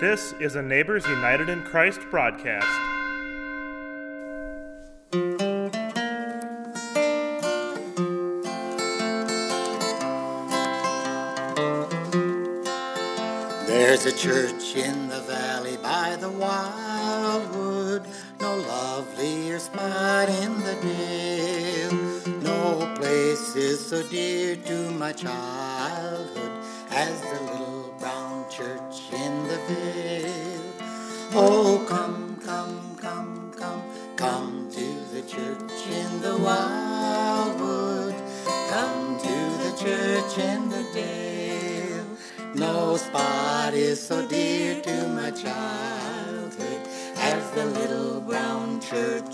This is a Neighbors United in Christ broadcast. There's a church in the valley by the wildwood, no lovelier spot in the dale. No place is so dear to my childhood as the little brown church in the vale. Oh, come, come, come, come, come to the church in the wildwood. Come to the church in the dale. No spot is so dear to my childhood as the little brown church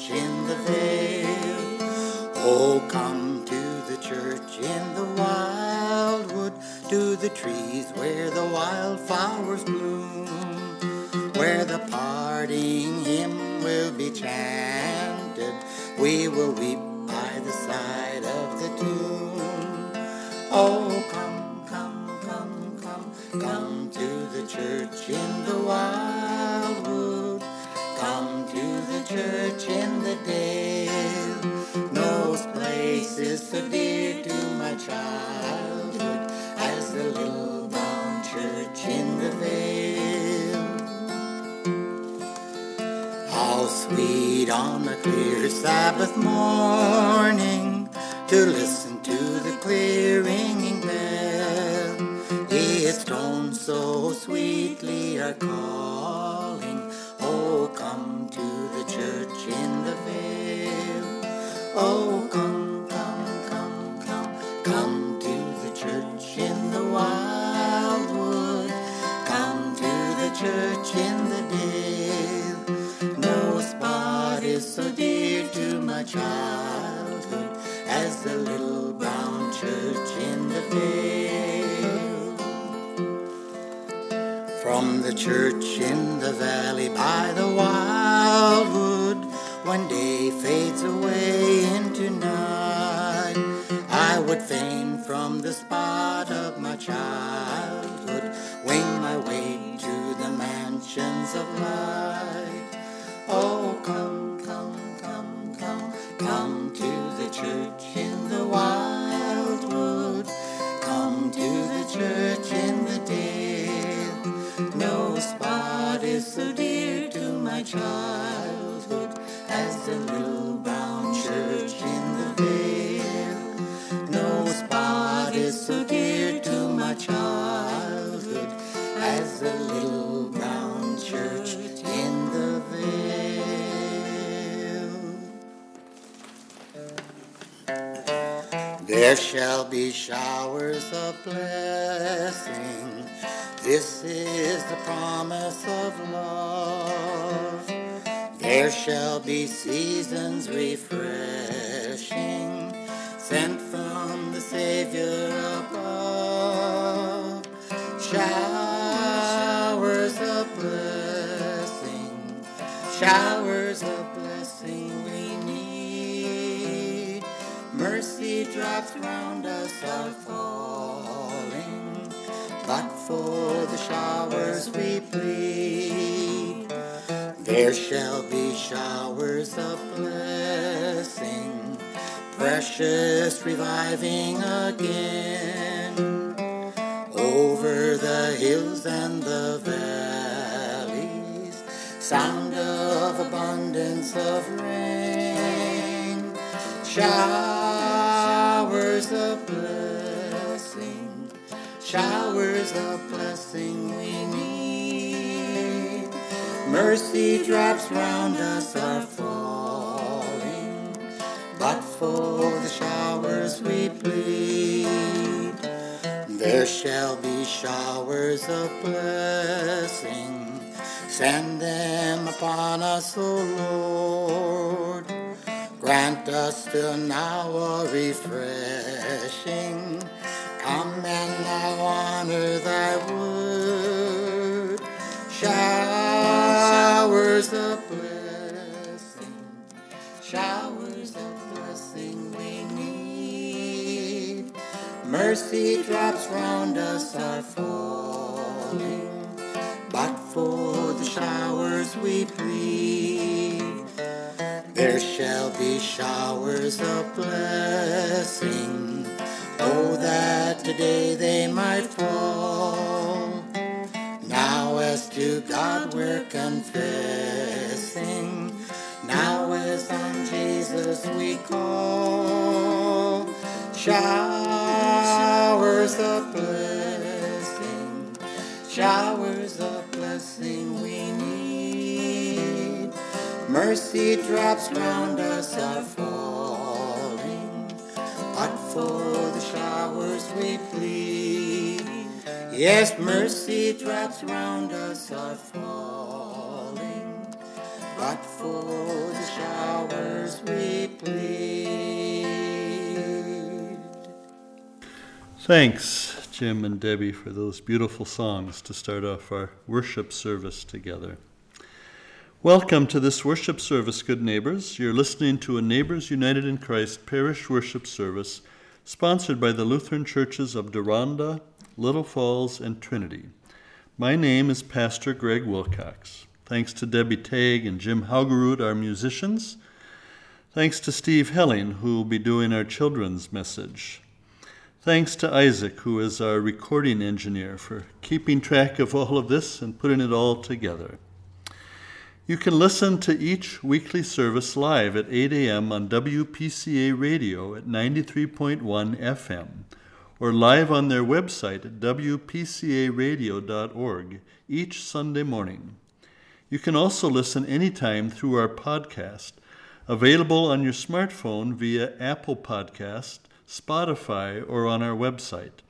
Sabbath morning to listen to the clear ringing bell. Its tones so sweetly are calling. Oh, come to the church in the vale. Oh, come, come, childhood as the little brown church in the vale. From the church in the valley by the wildwood, one day fades away into night. I would fain from the spot of my childhood wildwood. Come to the church in the dale. No spot is so dear to my childhood as the little There shall be showers of blessing. This is the promise of love. There shall be seasons refreshing, sent from the Savior above. Showers of blessing, showers Mercy drops round us are falling, but for the showers we plead. There shall be showers of blessing, precious reviving again, over the hills and the valleys, sound of abundance of rain, showers of blessing, showers of blessing we need. Mercy drops round us are falling, but for the showers we plead. There shall be showers of blessing, send them upon us, O Lord. Grant us still now a refreshing. Come and now honor thy word. Showers of blessing, showers of blessing we need. Mercy drops round us are falling, but for the showers we plead. There shall be showers of blessing. Oh, that today they might fall. Now, as to God we're confessing. Now, as on Jesus we call. Showers of blessing. Showers Mercy drops round us are falling, but for the showers we plead. Yes, mercy drops round us are falling, but for the showers we plead. Thanks, Jim and Debbie, for those beautiful songs to start off our worship service together. Welcome to this worship service, good neighbors. You're listening to a Neighbors United in Christ parish worship service sponsored by the Lutheran churches of Deronda, Little Falls, and Trinity. My name is Pastor Greg Wilcox. Thanks to Debbie Tague and Jim Haugerud, our musicians. Thanks to Steve Helling, who will be doing our children's message. Thanks to Isaac, who is our recording engineer, for keeping track of all of this and putting it all together. You can listen to each weekly service live at 8 a.m. on WPCA Radio at 93.1 FM or live on their website at WPCARadio.org each Sunday morning. You can also listen anytime through our podcast, available on your smartphone via Apple Podcast, Spotify, or on our website,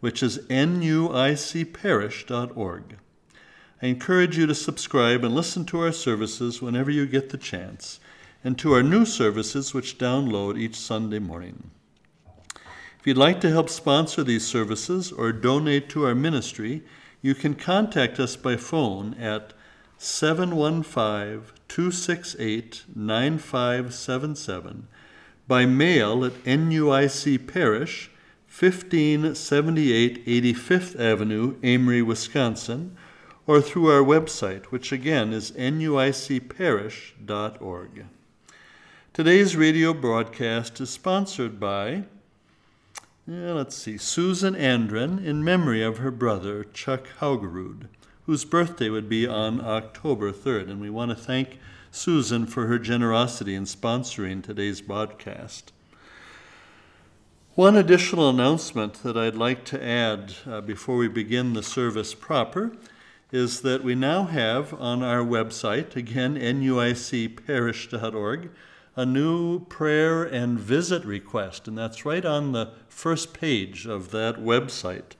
which is nuicparish.org. I encourage you to subscribe and listen to our services whenever you get the chance, and to our new services which download each Sunday morning. If you'd like to help sponsor these services or donate to our ministry, you can contact us by phone at 715 268 9577, by mail at NUIC Parish, 1578 85th Avenue, Amery, Wisconsin or through our website, which again is nuicparish.org. Today's radio broadcast is sponsored by, yeah, let's see, Susan Andren in memory of her brother, Chuck Haugerud, whose birthday would be on October 3rd. And we want to thank Susan for her generosity in sponsoring today's broadcast. One additional announcement that I'd like to add uh, before we begin the service proper is that we now have on our website, again, nuicparish.org, a new prayer and visit request, and that's right on the first page of that website.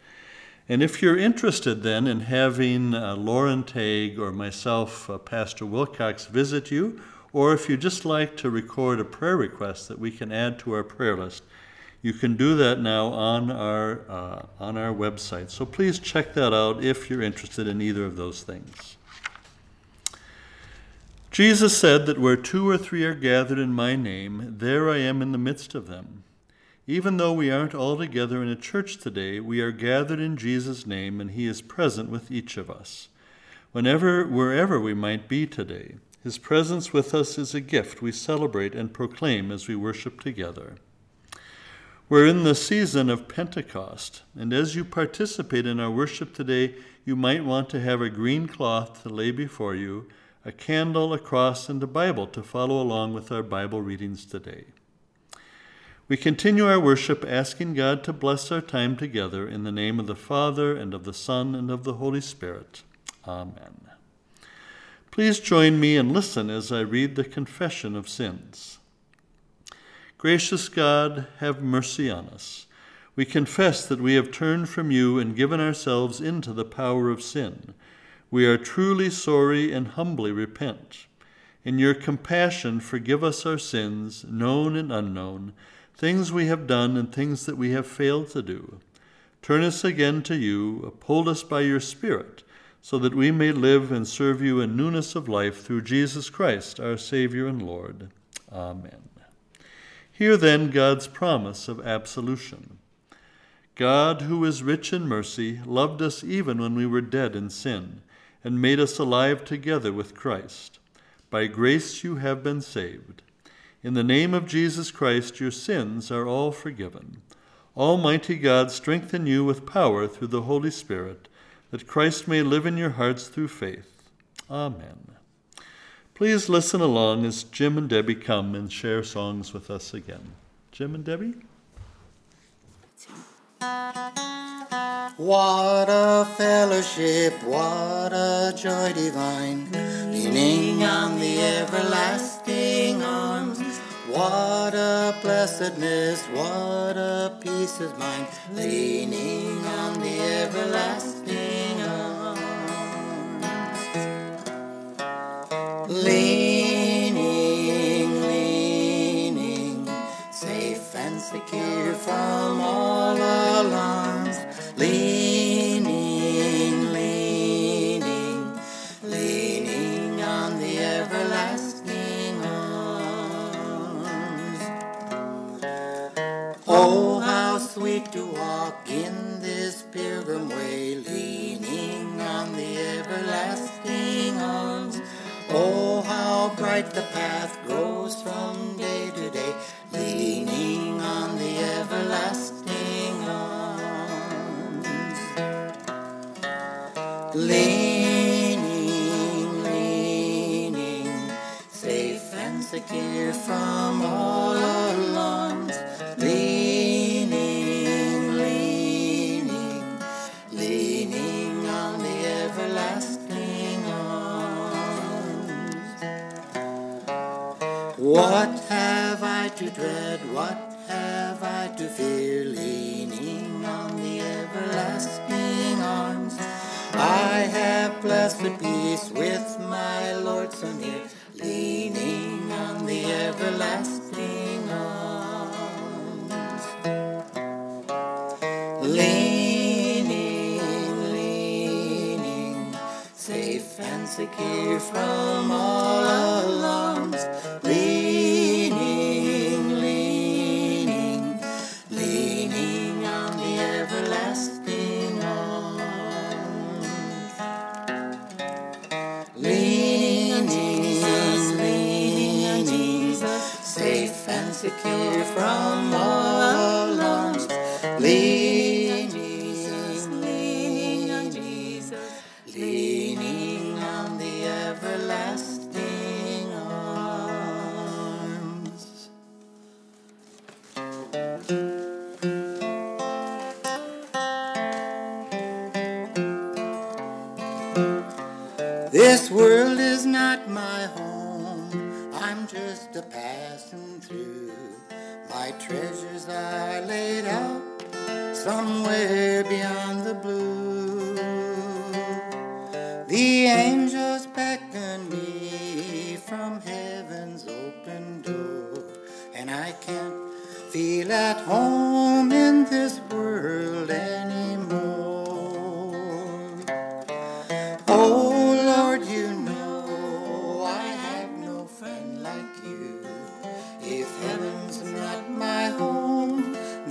And if you're interested then in having uh, Lauren Tague or myself, uh, Pastor Wilcox, visit you, or if you'd just like to record a prayer request that we can add to our prayer list, you can do that now on our, uh, on our website. So please check that out if you're interested in either of those things. Jesus said that where two or three are gathered in my name, there I am in the midst of them. Even though we aren't all together in a church today, we are gathered in Jesus' name and he is present with each of us. Whenever, wherever we might be today, his presence with us is a gift we celebrate and proclaim as we worship together. We're in the season of Pentecost, and as you participate in our worship today, you might want to have a green cloth to lay before you, a candle, a cross, and a Bible to follow along with our Bible readings today. We continue our worship asking God to bless our time together in the name of the Father, and of the Son, and of the Holy Spirit. Amen. Please join me and listen as I read the confession of sins. Gracious God, have mercy on us. We confess that we have turned from you and given ourselves into the power of sin. We are truly sorry and humbly repent. In your compassion, forgive us our sins, known and unknown, things we have done and things that we have failed to do. Turn us again to you, uphold us by your Spirit, so that we may live and serve you in newness of life through Jesus Christ, our Savior and Lord. Amen. Hear then God's promise of absolution. God, who is rich in mercy, loved us even when we were dead in sin, and made us alive together with Christ. By grace you have been saved. In the name of Jesus Christ, your sins are all forgiven. Almighty God, strengthen you with power through the Holy Spirit, that Christ may live in your hearts through faith. Amen. Please listen along as Jim and Debbie come and share songs with us again. Jim and Debbie? What a fellowship, what a joy divine, leaning on the everlasting arms. What a blessedness, what a peace of mind, leaning on the everlasting secure from all alarms. Leaning, leaning, leaning on the everlasting arms. Oh, how sweet to walk in this pilgrim way, leaning on the everlasting arms. Oh, how bright the path grows from day secure from all alarms. Leaning, leaning, leaning on the everlasting arms. What have I to dread? What have I to fear? Leaning on the everlasting arms. I have blessed peace with my Lord so near, everlasting arms. Leaning, leaning, safe and secure from all alarms. Secure from all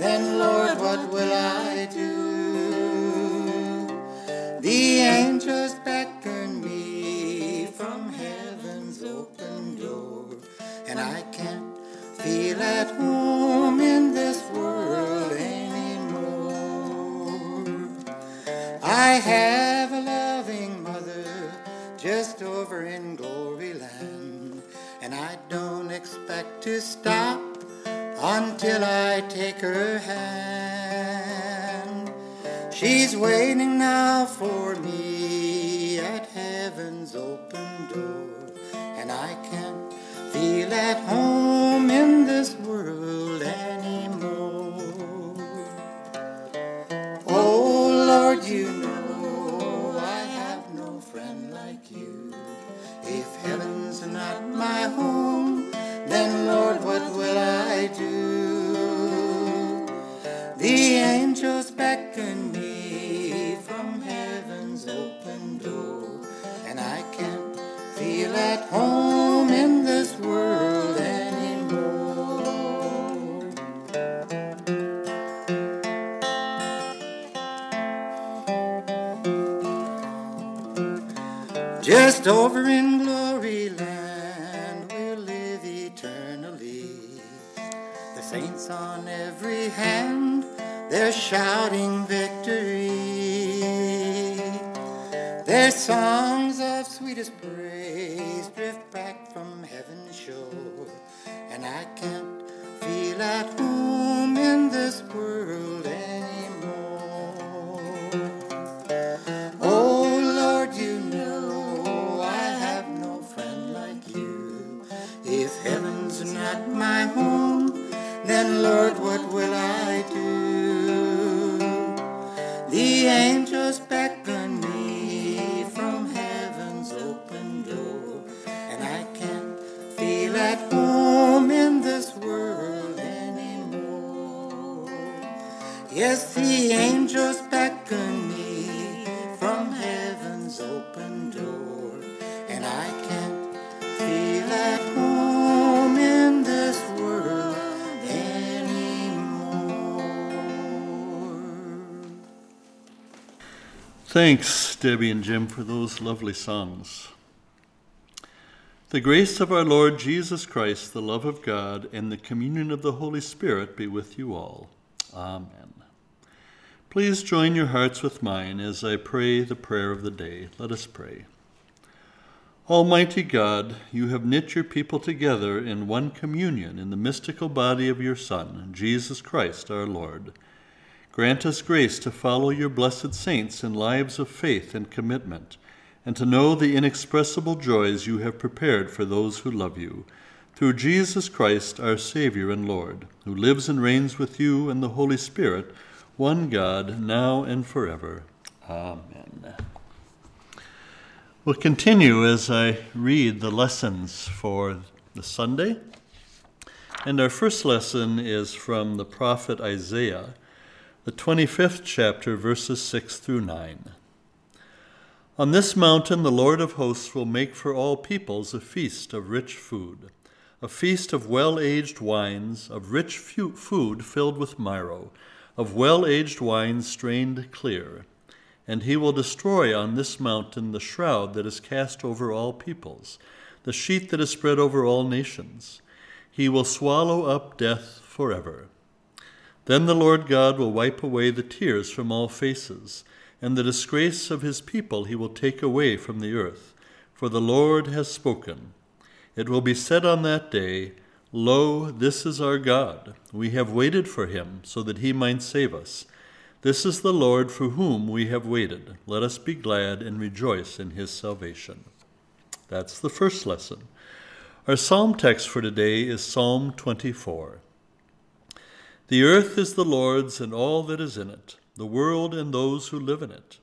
then Lord, what will her hand. Feel at home in this world anymore. Oh Lord, you know I have no friend like you. If heaven's not my home, then Lord, Thanks, Debbie and Jim, for those lovely songs. The grace of our Lord Jesus Christ, the love of God, and the communion of the Holy Spirit be with you all. Amen. Please join your hearts with mine as I pray the prayer of the day. Let us pray. Almighty God, you have knit your people together in one communion in the mystical body of your Son, Jesus Christ our Lord. Grant us grace to follow your blessed saints in lives of faith and commitment, and to know the inexpressible joys you have prepared for those who love you. Through Jesus Christ, our Savior and Lord, who lives and reigns with you and the Holy Spirit, one God, now and forever. Amen. We'll continue as I read the lessons for the Sunday. And our first lesson is from the prophet Isaiah, the 25th chapter, verses 6 through 9. On this mountain the Lord of hosts will make for all peoples a feast of rich food, a feast of well aged wines, of rich food filled with marrow, of well aged wines strained clear. And he will destroy on this mountain the shroud that is cast over all peoples, the sheet that is spread over all nations. He will swallow up death forever. Then the Lord God will wipe away the tears from all faces, and the disgrace of his people he will take away from the earth. For the Lord has spoken. It will be said on that day, Lo, this is our God. We have waited for him, so that he might save us. This is the Lord for whom we have waited. Let us be glad and rejoice in his salvation. That's the first lesson. Our psalm text for today is Psalm 24. The earth is the Lord's and all that is in it, the world and those who live in it.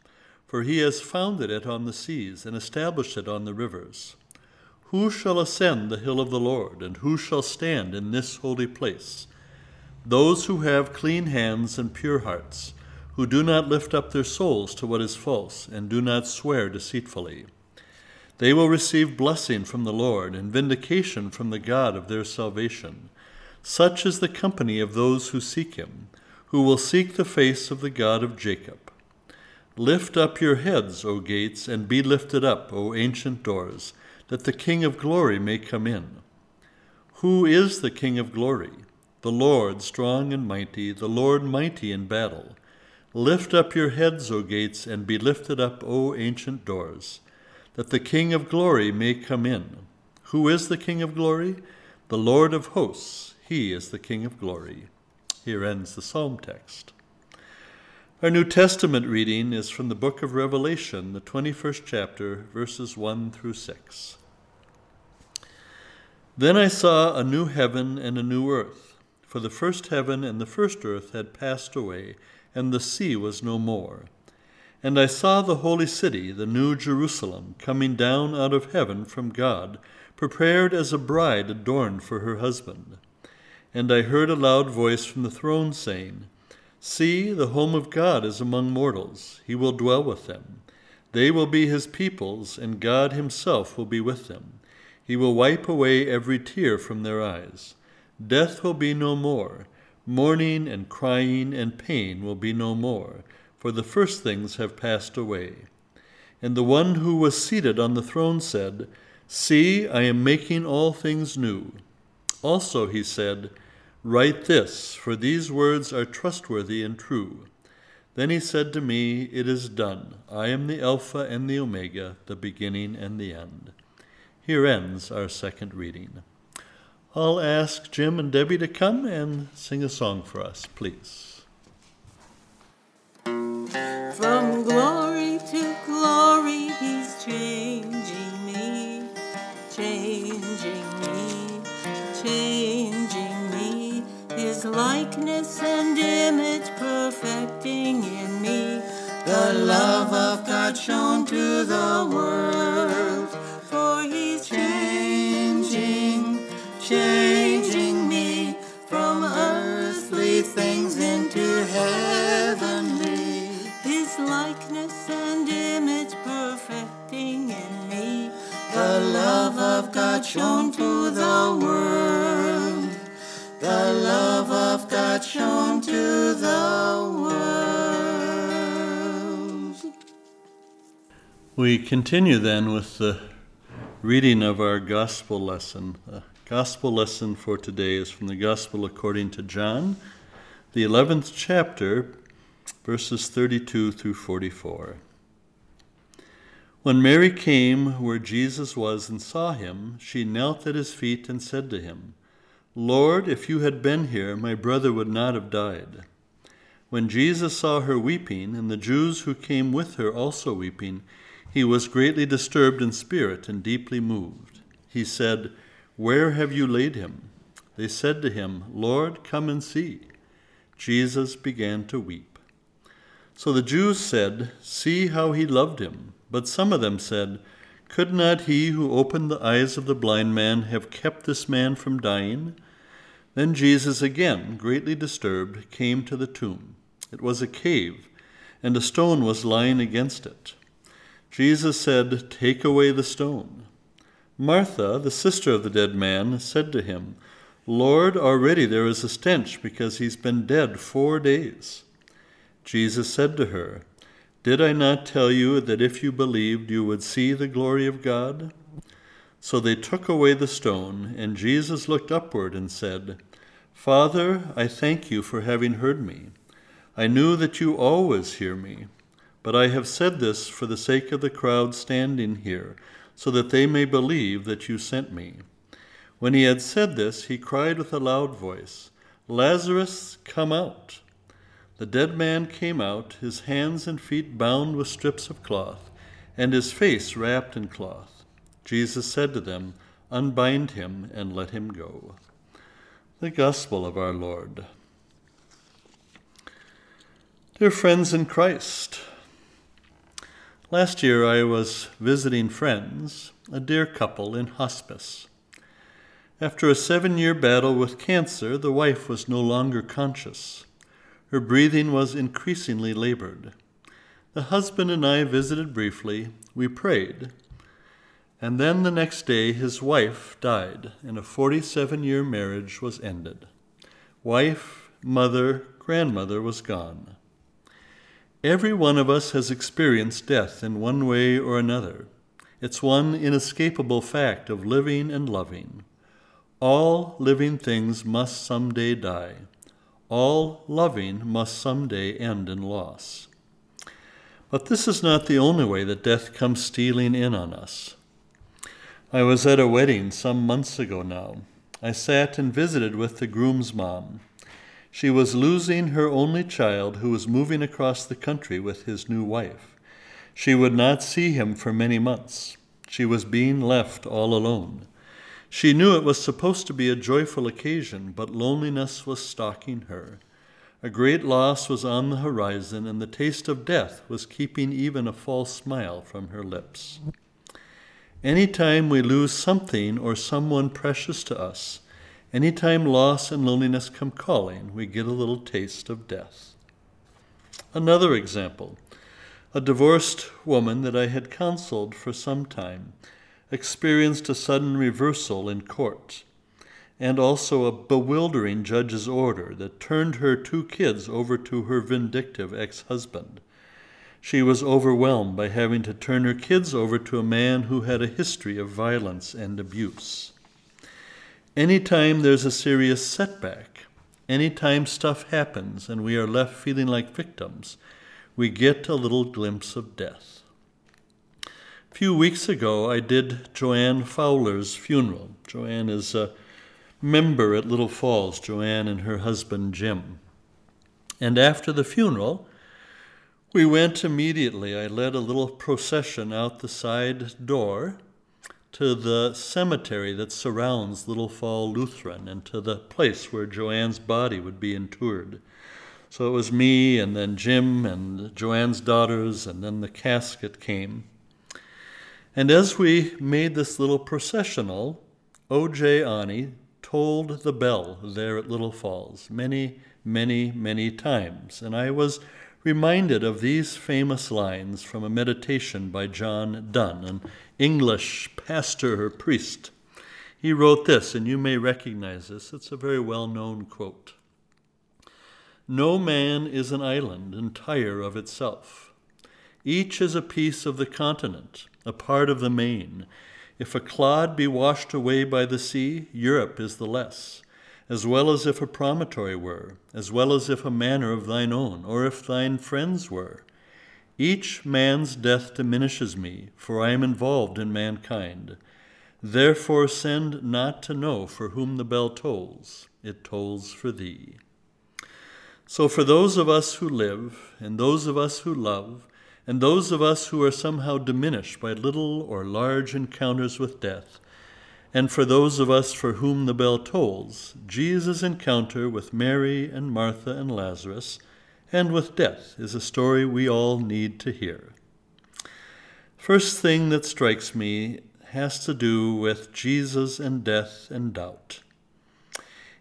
For he has founded it on the seas and established it on the rivers. Who shall ascend the hill of the Lord, and who shall stand in this holy place? Those who have clean hands and pure hearts, who do not lift up their souls to what is false, and do not swear deceitfully. They will receive blessing from the Lord, and vindication from the God of their salvation. Such is the company of those who seek him, who will seek the face of the God of Jacob. Lift up your heads, O gates, and be lifted up, O ancient doors, that the King of glory may come in. Who is the King of glory? The Lord strong and mighty, the Lord mighty in battle. Lift up your heads, O gates, and be lifted up, O ancient doors, that the King of glory may come in. Who is the King of glory? The Lord of hosts. He is the King of glory. Here ends the psalm text. Our New Testament reading is from the book of Revelation, the 21st chapter, verses 1 through 6. Then I saw a new heaven and a new earth, for the first heaven and the first earth had passed away, and the sea was no more. And I saw the holy city, the new Jerusalem, coming down out of heaven from God, prepared as a bride adorned for her husband. And I heard a loud voice from the throne saying, See, the home of God is among mortals. He will dwell with them. They will be his peoples, and God himself will be with them. He will wipe away every tear from their eyes. Death will be no more. Mourning and crying and pain will be no more, for the first things have passed away. And the one who was seated on the throne said, See, I am making all things new. Also he said, Write this, for these words are trustworthy and true. Then he said to me, It is done. I am the Alpha and the Omega, the beginning and the end. Here ends our second reading. I'll ask Jim and Debbie to come and sing a song for us, please. From glory to glory, he's changing me, changing me, changing me. Likeness and image perfecting in me. The love of God shown to the world, for he's changing, changing me from earthly things into heavenly. His likeness and image perfecting in me. The love of God shown to the world. To the world. We continue then with the reading of our gospel lesson. The gospel lesson for today is from the Gospel according to John, the 11th chapter, verses 32 through 44. When Mary came where Jesus was and saw him, she knelt at his feet and said to him, Lord, if you had been here, my brother would not have died. When Jesus saw her weeping, and the Jews who came with her also weeping, he was greatly disturbed in spirit and deeply moved. He said, Where have you laid him? They said to him, Lord, come and see. Jesus began to weep. So the Jews said, See how he loved him. But some of them said, Could not he who opened the eyes of the blind man have kept this man from dying? Then Jesus, again greatly disturbed, came to the tomb. It was a cave, and a stone was lying against it. Jesus said, Take away the stone. Martha, the sister of the dead man, said to him, Lord, already there is a stench because he's been dead four days. Jesus said to her, Did I not tell you that if you believed you would see the glory of God? So they took away the stone, and Jesus looked upward and said, Father, I thank you for having heard me. I knew that you always hear me, but I have said this for the sake of the crowd standing here, so that they may believe that you sent me. When he had said this, he cried with a loud voice, Lazarus, come out. The dead man came out, his hands and feet bound with strips of cloth, and his face wrapped in cloth. Jesus said to them, Unbind him and let him go. The Gospel of our Lord. Dear friends in Christ, last year I was visiting friends, a dear couple in hospice. After a seven year battle with cancer, the wife was no longer conscious. Her breathing was increasingly labored. The husband and I visited briefly. We prayed. And then the next day, his wife died, and a 47 year marriage was ended. Wife, mother, grandmother was gone. Every one of us has experienced death in one way or another. It's one inescapable fact of living and loving. All living things must someday die. All loving must someday end in loss. But this is not the only way that death comes stealing in on us. I was at a wedding some months ago now. I sat and visited with the groom's mom. She was losing her only child who was moving across the country with his new wife. She would not see him for many months. She was being left all alone. She knew it was supposed to be a joyful occasion, but loneliness was stalking her. A great loss was on the horizon, and the taste of death was keeping even a false smile from her lips. Any time we lose something or someone precious to us, any time loss and loneliness come calling, we get a little taste of death. Another example a divorced woman that I had counseled for some time experienced a sudden reversal in court, and also a bewildering judge's order that turned her two kids over to her vindictive ex husband. She was overwhelmed by having to turn her kids over to a man who had a history of violence and abuse. Anytime there's a serious setback, anytime stuff happens and we are left feeling like victims, we get a little glimpse of death. A few weeks ago, I did Joanne Fowler's funeral. Joanne is a member at Little Falls, Joanne and her husband Jim. And after the funeral, we went immediately. I led a little procession out the side door to the cemetery that surrounds Little Fall Lutheran and to the place where Joanne's body would be interred. So it was me and then Jim and Joanne's daughters, and then the casket came. And as we made this little processional, O.J. Ani tolled the bell there at Little Falls many, many, many times. And I was reminded of these famous lines from a meditation by John Donne, an English pastor or priest. He wrote this, and you may recognize this. It's a very well known quote No man is an island entire of itself. Each is a piece of the continent, a part of the main. If a clod be washed away by the sea, Europe is the less as well as if a promontory were, as well as if a manor of thine own, or if thine friends were. Each man's death diminishes me, for I am involved in mankind. Therefore send not to know for whom the bell tolls, it tolls for thee. So, for those of us who live, and those of us who love, and those of us who are somehow diminished by little or large encounters with death, and for those of us for whom the bell tolls, Jesus' encounter with Mary and Martha and Lazarus and with death is a story we all need to hear. First thing that strikes me has to do with Jesus and death and doubt.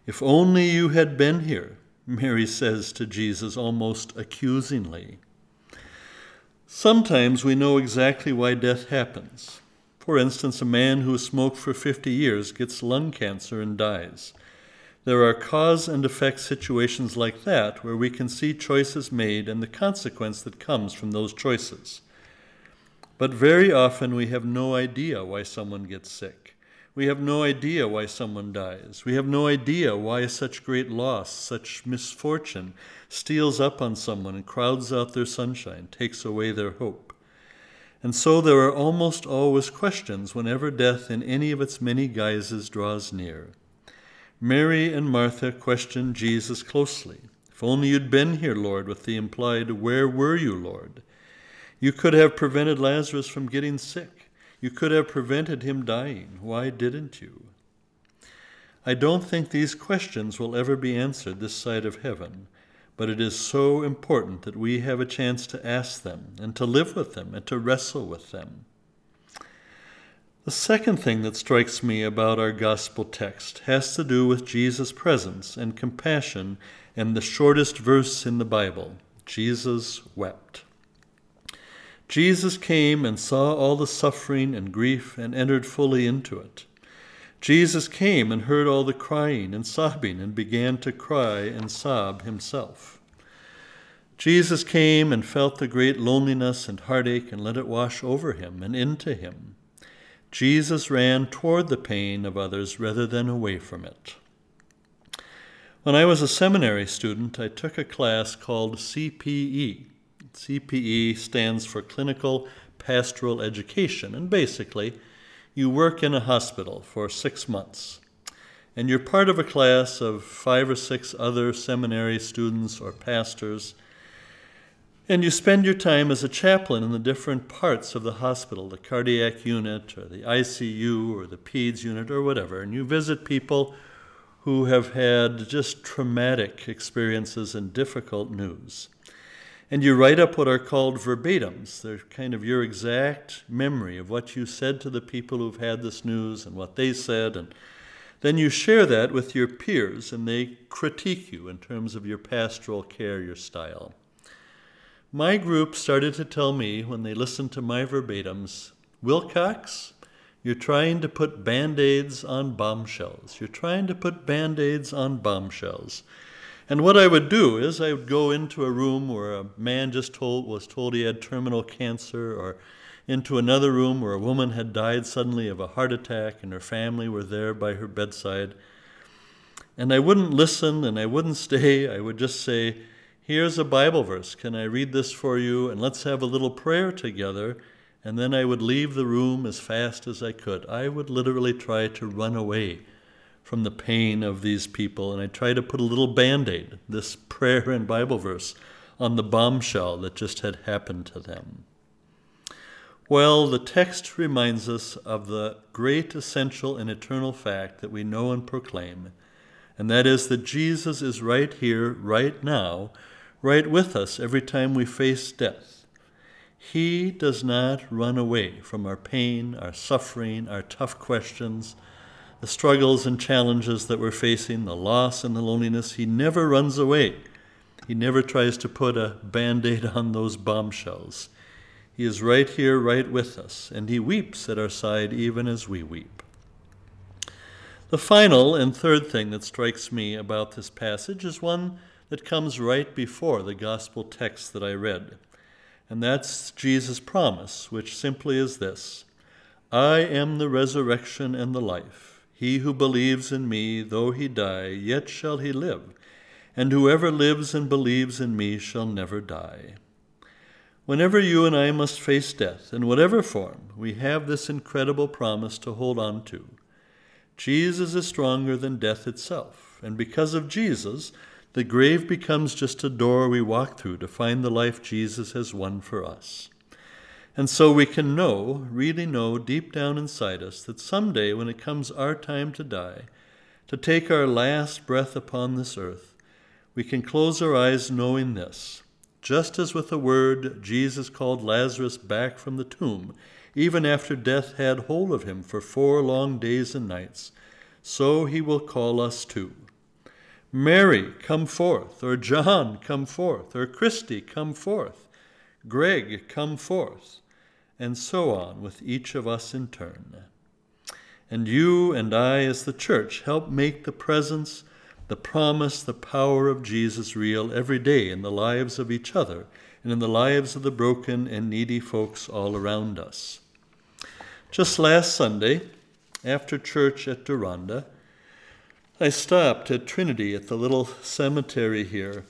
If only you had been here, Mary says to Jesus almost accusingly. Sometimes we know exactly why death happens. For instance, a man who has smoked for 50 years gets lung cancer and dies. There are cause and effect situations like that where we can see choices made and the consequence that comes from those choices. But very often we have no idea why someone gets sick. We have no idea why someone dies. We have no idea why such great loss, such misfortune, steals up on someone and crowds out their sunshine, takes away their hope. And so there are almost always questions whenever death in any of its many guises draws near. Mary and Martha questioned Jesus closely. If only you'd been here, Lord, with the implied, Where were you, Lord? You could have prevented Lazarus from getting sick. You could have prevented him dying. Why didn't you? I don't think these questions will ever be answered this side of heaven, but it is so important that we have a chance to ask them and to live with them and to wrestle with them. The second thing that strikes me about our gospel text has to do with Jesus' presence and compassion and the shortest verse in the Bible Jesus wept. Jesus came and saw all the suffering and grief and entered fully into it. Jesus came and heard all the crying and sobbing and began to cry and sob himself. Jesus came and felt the great loneliness and heartache and let it wash over him and into him. Jesus ran toward the pain of others rather than away from it. When I was a seminary student, I took a class called CPE. CPE stands for Clinical Pastoral Education, and basically, you work in a hospital for six months, and you're part of a class of five or six other seminary students or pastors, and you spend your time as a chaplain in the different parts of the hospital, the cardiac unit or the ICU or the PEDS unit or whatever, and you visit people who have had just traumatic experiences and difficult news. And you write up what are called verbatims. They're kind of your exact memory of what you said to the people who've had this news and what they said. And then you share that with your peers, and they critique you in terms of your pastoral care, your style. My group started to tell me when they listened to my verbatims Wilcox, you're trying to put band aids on bombshells. You're trying to put band aids on bombshells. And what I would do is I would go into a room where a man just told was told he had terminal cancer or into another room where a woman had died suddenly of a heart attack and her family were there by her bedside. And I wouldn't listen and I wouldn't stay. I would just say, Here's a Bible verse. Can I read this for you? And let's have a little prayer together. And then I would leave the room as fast as I could. I would literally try to run away from the pain of these people. And I try to put a little band aid, this prayer and Bible verse, on the bombshell that just had happened to them. Well, the text reminds us of the great essential and eternal fact that we know and proclaim, and that is that Jesus is right here, right now, right with us every time we face death. He does not run away from our pain, our suffering, our tough questions, the struggles and challenges that we're facing, the loss and the loneliness. He never runs away. He never tries to put a band aid on those bombshells. He is right here, right with us, and He weeps at our side even as we weep. The final and third thing that strikes me about this passage is one that comes right before the gospel text that I read. And that's Jesus' promise, which simply is this I am the resurrection and the life. He who believes in me, though he die, yet shall he live. And whoever lives and believes in me shall never die. Whenever you and I must face death, in whatever form, we have this incredible promise to hold on to. Jesus is stronger than death itself, and because of Jesus, the grave becomes just a door we walk through to find the life Jesus has won for us. And so we can know, really know deep down inside us, that someday when it comes our time to die, to take our last breath upon this earth, we can close our eyes knowing this. Just as with a word Jesus called Lazarus back from the tomb, even after death had hold of him for four long days and nights, so he will call us too. Mary, come forth, or John, come forth, or Christy, come forth, Greg, come forth, and so on with each of us in turn. And you and I, as the church, help make the presence, the promise, the power of Jesus real every day in the lives of each other and in the lives of the broken and needy folks all around us. Just last Sunday, after church at Deronda, I stopped at Trinity at the little cemetery here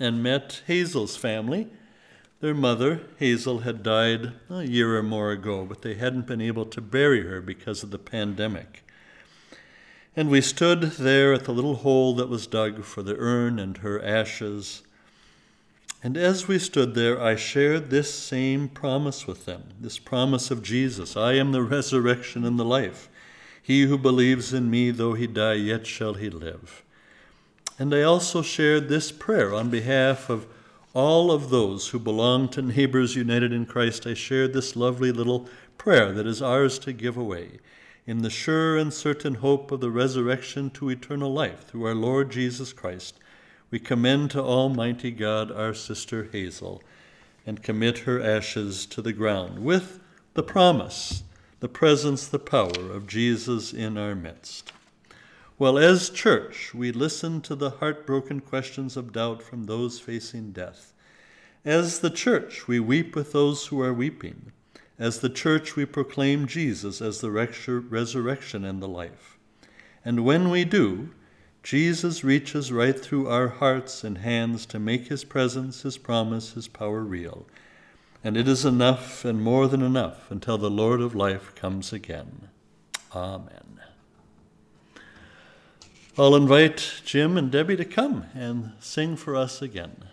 and met Hazel's family. Their mother, Hazel, had died a year or more ago, but they hadn't been able to bury her because of the pandemic. And we stood there at the little hole that was dug for the urn and her ashes. And as we stood there, I shared this same promise with them this promise of Jesus I am the resurrection and the life. He who believes in me, though he die, yet shall he live. And I also shared this prayer on behalf of all of those who belong to Neighbors United in Christ. I shared this lovely little prayer that is ours to give away in the sure and certain hope of the resurrection to eternal life through our Lord Jesus Christ. We commend to Almighty God our sister Hazel and commit her ashes to the ground with the promise the presence, the power of Jesus in our midst. Well, as church, we listen to the heartbroken questions of doubt from those facing death. As the church, we weep with those who are weeping. As the church, we proclaim Jesus as the resurrection and the life. And when we do, Jesus reaches right through our hearts and hands to make his presence, his promise, his power real and it is enough and more than enough until the Lord of life comes again. Amen. I'll invite Jim and Debbie to come and sing for us again.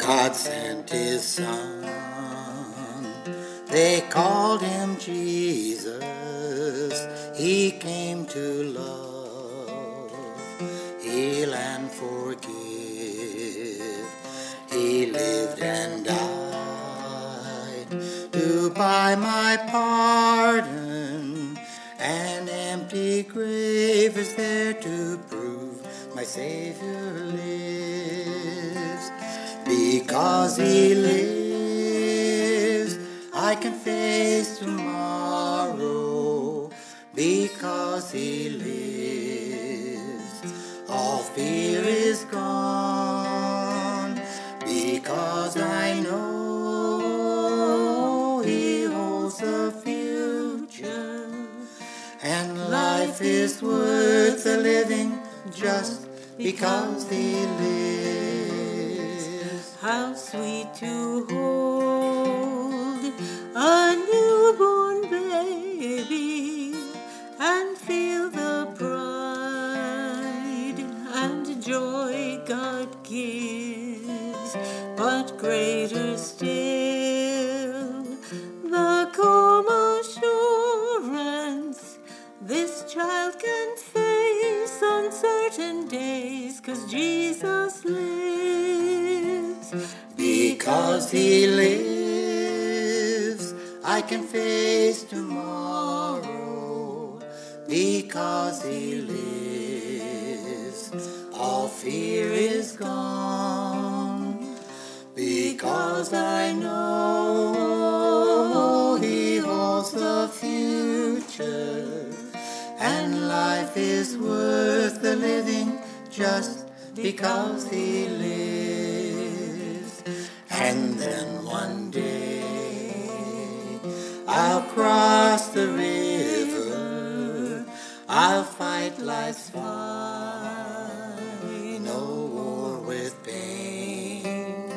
God sent his son. They called him Jesus. He came to love, heal and forgive. Buy my pardon. An empty grave is there to prove my Savior lives. Because he lives, I can face tomorrow because he lives. All fear is gone is worth the living just because he lives. How sweet to hold a newborn Because he lives, I can face tomorrow. Because he lives, all fear is gone. Because I know he holds the future, and life is worth the living just because he lives. And then one day I'll cross the river, I'll fight life's final war with pain.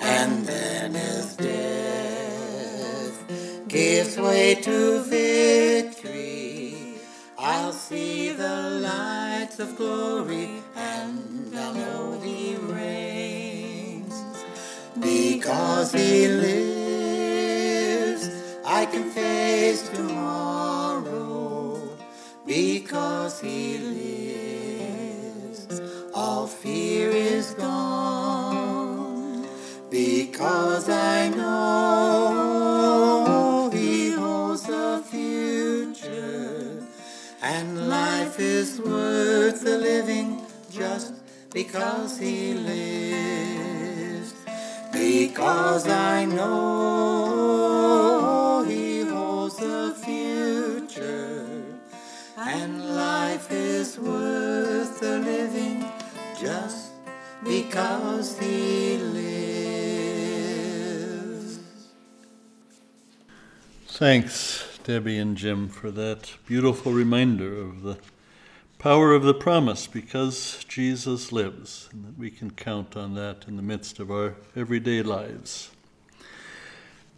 And then as death gives way to victory, I'll see the lights of glory and I'll know Because he lives, I can face tomorrow. Because he lives, all fear is gone. Because I know he holds the future, and life is worth the living just because he lives. Because I know he holds the future, and life is worth the living just because he lives. Thanks, Debbie and Jim, for that beautiful reminder of the power of the promise because Jesus lives, and that we can count on that in the midst of our everyday lives.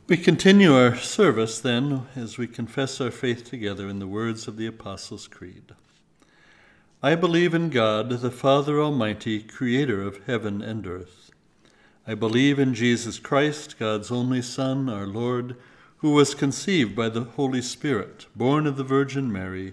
We continue our service then as we confess our faith together in the words of the Apostles' Creed. I believe in God, the Father Almighty, creator of heaven and earth. I believe in Jesus Christ, God's only Son, our Lord, who was conceived by the Holy Spirit, born of the Virgin Mary,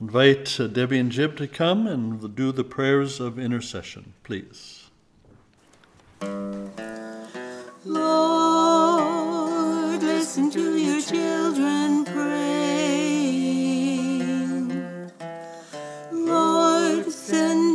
Invite uh, Debbie and Jim to come and do the prayers of intercession, please. Lord, listen to your children praying. Lord, send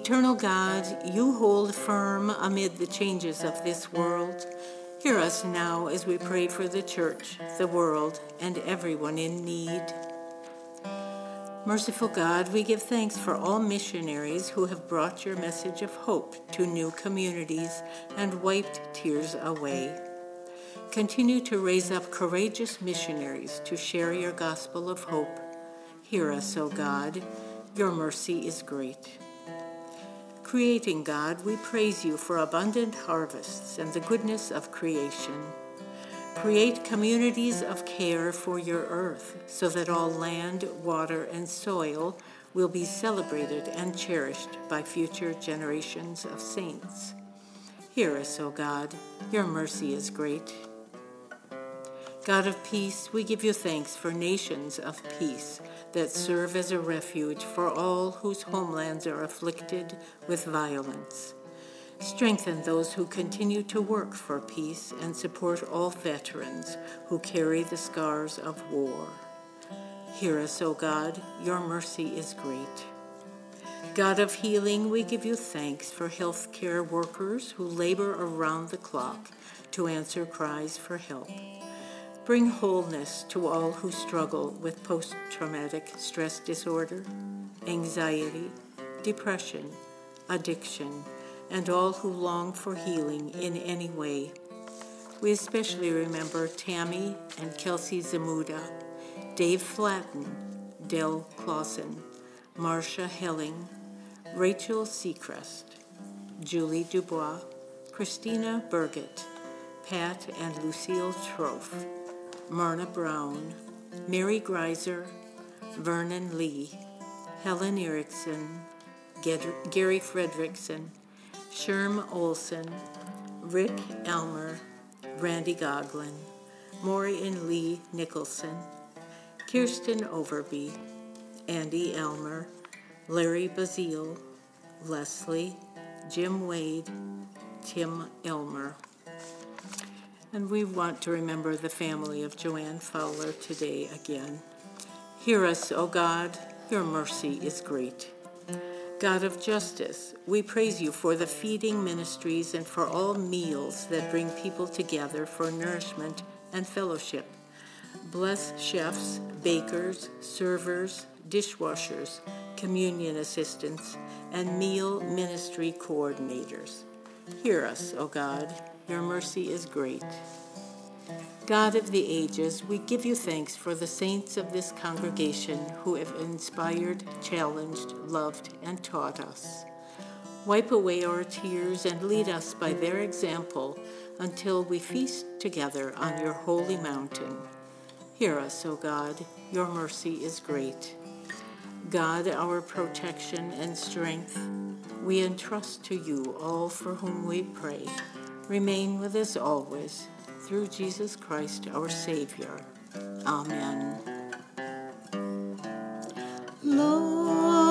Eternal God, you hold firm amid the changes of this world. Hear us now as we pray for the church, the world, and everyone in need. Merciful God, we give thanks for all missionaries who have brought your message of hope to new communities and wiped tears away. Continue to raise up courageous missionaries to share your gospel of hope. Hear us, O God. Your mercy is great. Creating God, we praise you for abundant harvests and the goodness of creation. Create communities of care for your earth so that all land, water, and soil will be celebrated and cherished by future generations of saints. Hear us, O God. Your mercy is great. God of peace, we give you thanks for nations of peace that serve as a refuge for all whose homelands are afflicted with violence. Strengthen those who continue to work for peace and support all veterans who carry the scars of war. Hear us, O God, your mercy is great. God of healing, we give you thanks for healthcare workers who labor around the clock to answer cries for help. Bring wholeness to all who struggle with post traumatic stress disorder, anxiety, depression, addiction, and all who long for healing in any way. We especially remember Tammy and Kelsey Zamuda, Dave Flatten, Dell Clausen, Marcia Helling, Rachel Seacrest, Julie Dubois, Christina Burgett, Pat and Lucille Trofe, Myrna Brown, Mary Greiser, Vernon Lee, Helen Erickson, Gary Fredrickson, Sherm Olson, Rick Elmer, Randy Goglin, Maury and Lee Nicholson, Kirsten Overby, Andy Elmer, Larry Bazile, Leslie, Jim Wade, Tim Elmer. And we want to remember the family of Joanne Fowler today again. Hear us, O God, your mercy is great. God of justice, we praise you for the feeding ministries and for all meals that bring people together for nourishment and fellowship. Bless chefs, bakers, servers, dishwashers, communion assistants, and meal ministry coordinators. Hear us, O God. Your mercy is great. God of the ages, we give you thanks for the saints of this congregation who have inspired, challenged, loved, and taught us. Wipe away our tears and lead us by their example until we feast together on your holy mountain. Hear us, O God, your mercy is great. God, our protection and strength, we entrust to you all for whom we pray remain with us always, through Jesus Christ our Savior. Amen. Lord,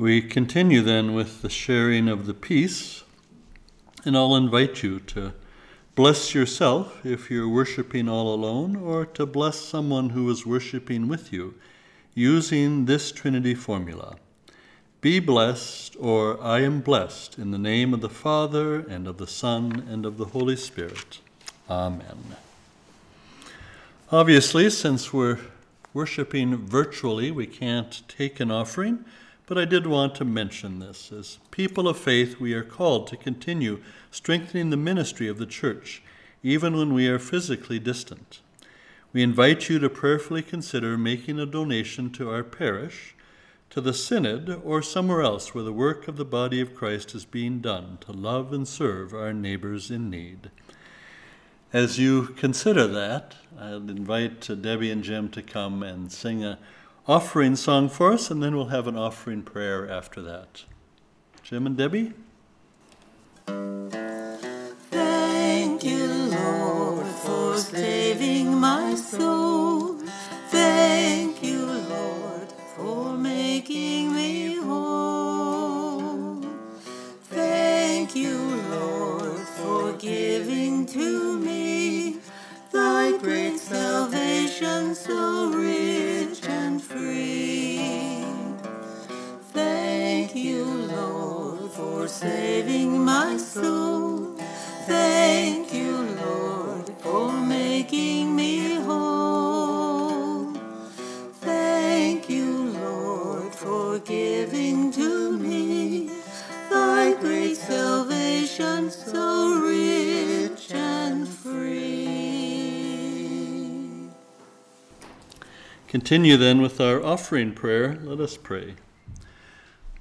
We continue then with the sharing of the peace, and I'll invite you to bless yourself if you're worshiping all alone, or to bless someone who is worshiping with you using this Trinity formula. Be blessed, or I am blessed, in the name of the Father, and of the Son, and of the Holy Spirit. Amen. Obviously, since we're worshiping virtually, we can't take an offering, but I did want to mention this. As people of faith, we are called to continue strengthening the ministry of the church, even when we are physically distant. We invite you to prayerfully consider making a donation to our parish, to the synod, or somewhere else where the work of the body of Christ is being done to love and serve our neighbors in need. As you consider that, I'll invite Debbie and Jim to come and sing a offering song for us, and then we'll have an offering prayer after that. Jim and Debbie? Thank you, Lord, for saving my soul. Continue then with our offering prayer. Let us pray.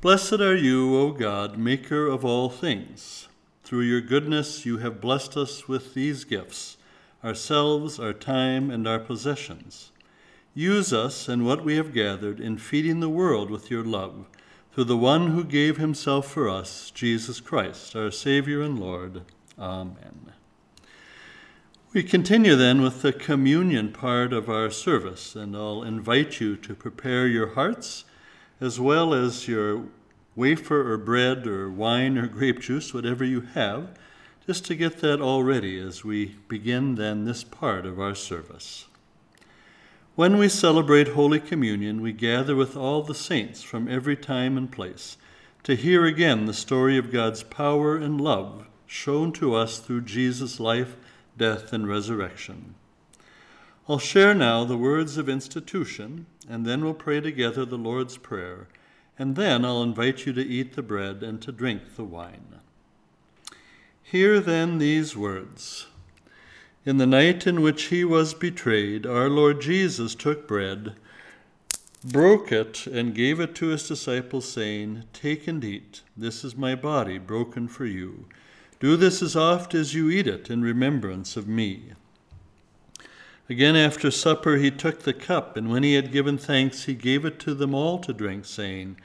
Blessed are you, O God, maker of all things. Through your goodness you have blessed us with these gifts ourselves, our time, and our possessions. Use us and what we have gathered in feeding the world with your love, through the one who gave himself for us, Jesus Christ, our Savior and Lord. Amen. We continue then with the communion part of our service, and I'll invite you to prepare your hearts as well as your wafer or bread or wine or grape juice, whatever you have, just to get that all ready as we begin then this part of our service. When we celebrate Holy Communion, we gather with all the saints from every time and place to hear again the story of God's power and love shown to us through Jesus' life death, and resurrection. I'll share now the words of institution, and then we'll pray together the Lord's Prayer, and then I'll invite you to eat the bread and to drink the wine. Hear then these words. In the night in which he was betrayed, our Lord Jesus took bread, broke it, and gave it to his disciples, saying, Take and eat. This is my body broken for you. Do this as oft as you eat it in remembrance of me. Again, after supper, he took the cup, and when he had given thanks, he gave it to them all to drink, saying,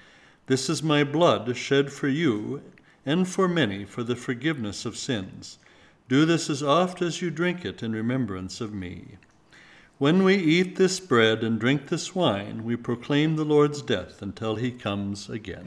This is my blood shed for you and for many for the forgiveness of sins. Do this as oft as you drink it in remembrance of me. When we eat this bread and drink this wine, we proclaim the Lord's death until he comes again.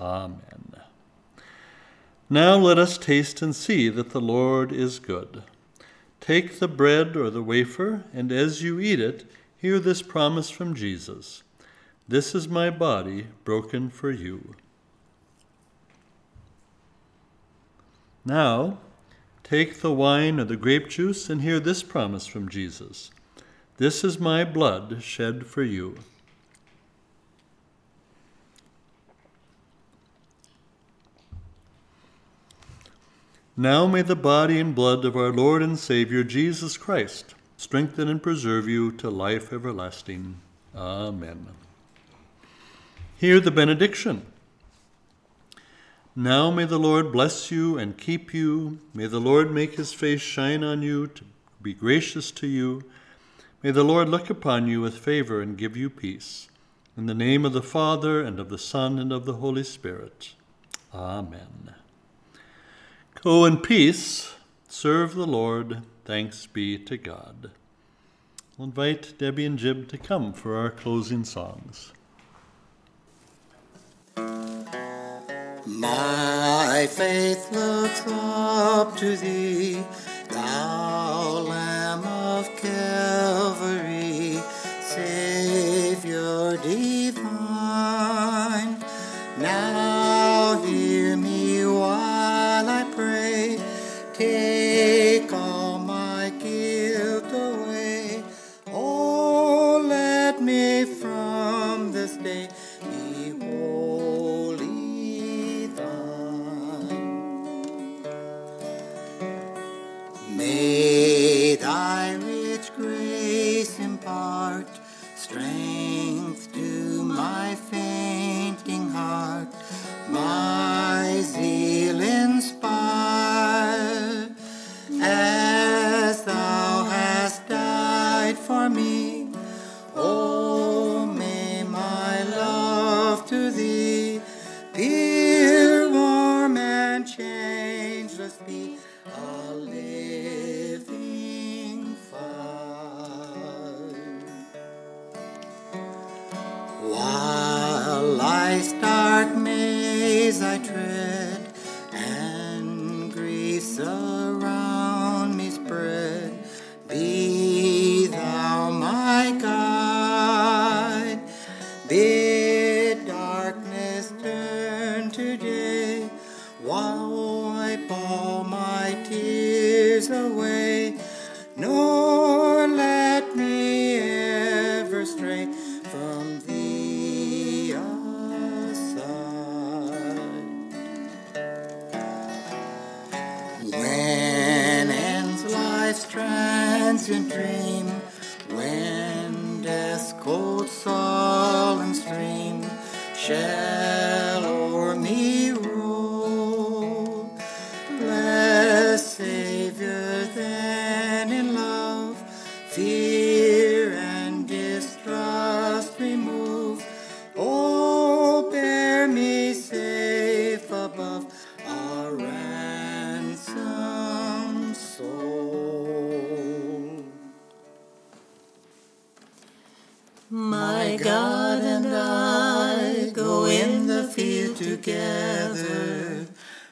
Amen. Now let us taste and see that the Lord is good. Take the bread or the wafer, and as you eat it, hear this promise from Jesus This is my body broken for you. Now, take the wine or the grape juice and hear this promise from Jesus This is my blood shed for you. Now may the body and blood of our Lord and Savior Jesus Christ strengthen and preserve you to life everlasting. Amen. Hear the benediction. Now may the Lord bless you and keep you. May the Lord make his face shine on you to be gracious to you. May the Lord look upon you with favor and give you peace. In the name of the Father, and of the Son, and of the Holy Spirit. Amen. Go in peace, serve the Lord, thanks be to God. I'll invite Debbie and Jim to come for our closing songs. My faith looks up to thee, thou Lamb of Calvary, Savior divine.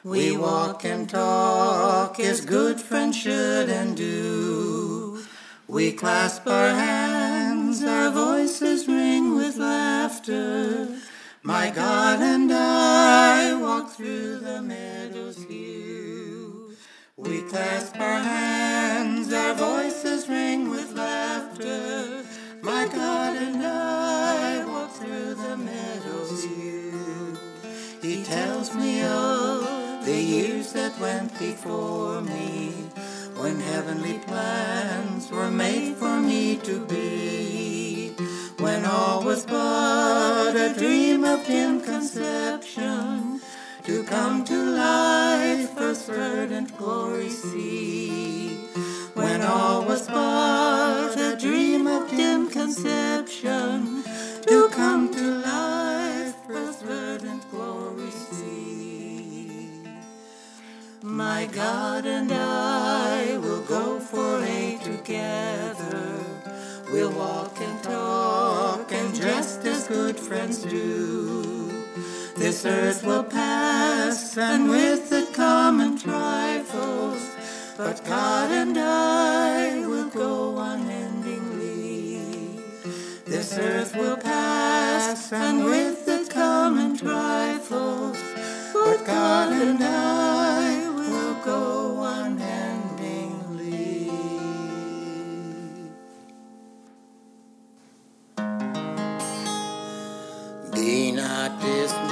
We walk and talk as good friends should and do. We clasp our hands, our voices ring with laughter. My God and I walk through the meadows here. We clasp our hands, our voices ring with laughter. My God and I walk through the meadows here. He tells me of the years that went before me, when heavenly plans were made for me to be. When all was but a dream of dim conception, to come to life, first verdant glory see. When all was but a dream of dim conception, to come to life, first verdant glory My God and I will go for a together. We'll walk and talk and just as good friends do. This earth will pass and with it common trifles. But God and I will go unendingly. This earth will pass and with it common trifles. But God and I go unendingly. Be not dismayed,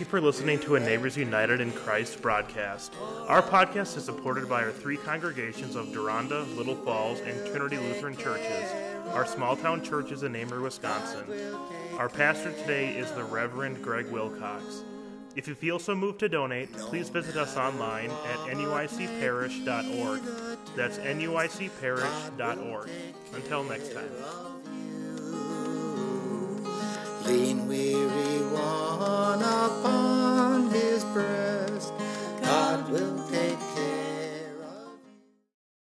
Thank you for listening to a Neighbors United in Christ broadcast. Our podcast is supported by our three congregations of Deronda, Little Falls, and Trinity Lutheran Churches. Our small town church is in Amery, Wisconsin. Our pastor today is the Reverend Greg Wilcox. If you feel so moved to donate, please visit us online at nuicparish.org. That's nuicparish.org. Until next time. Lean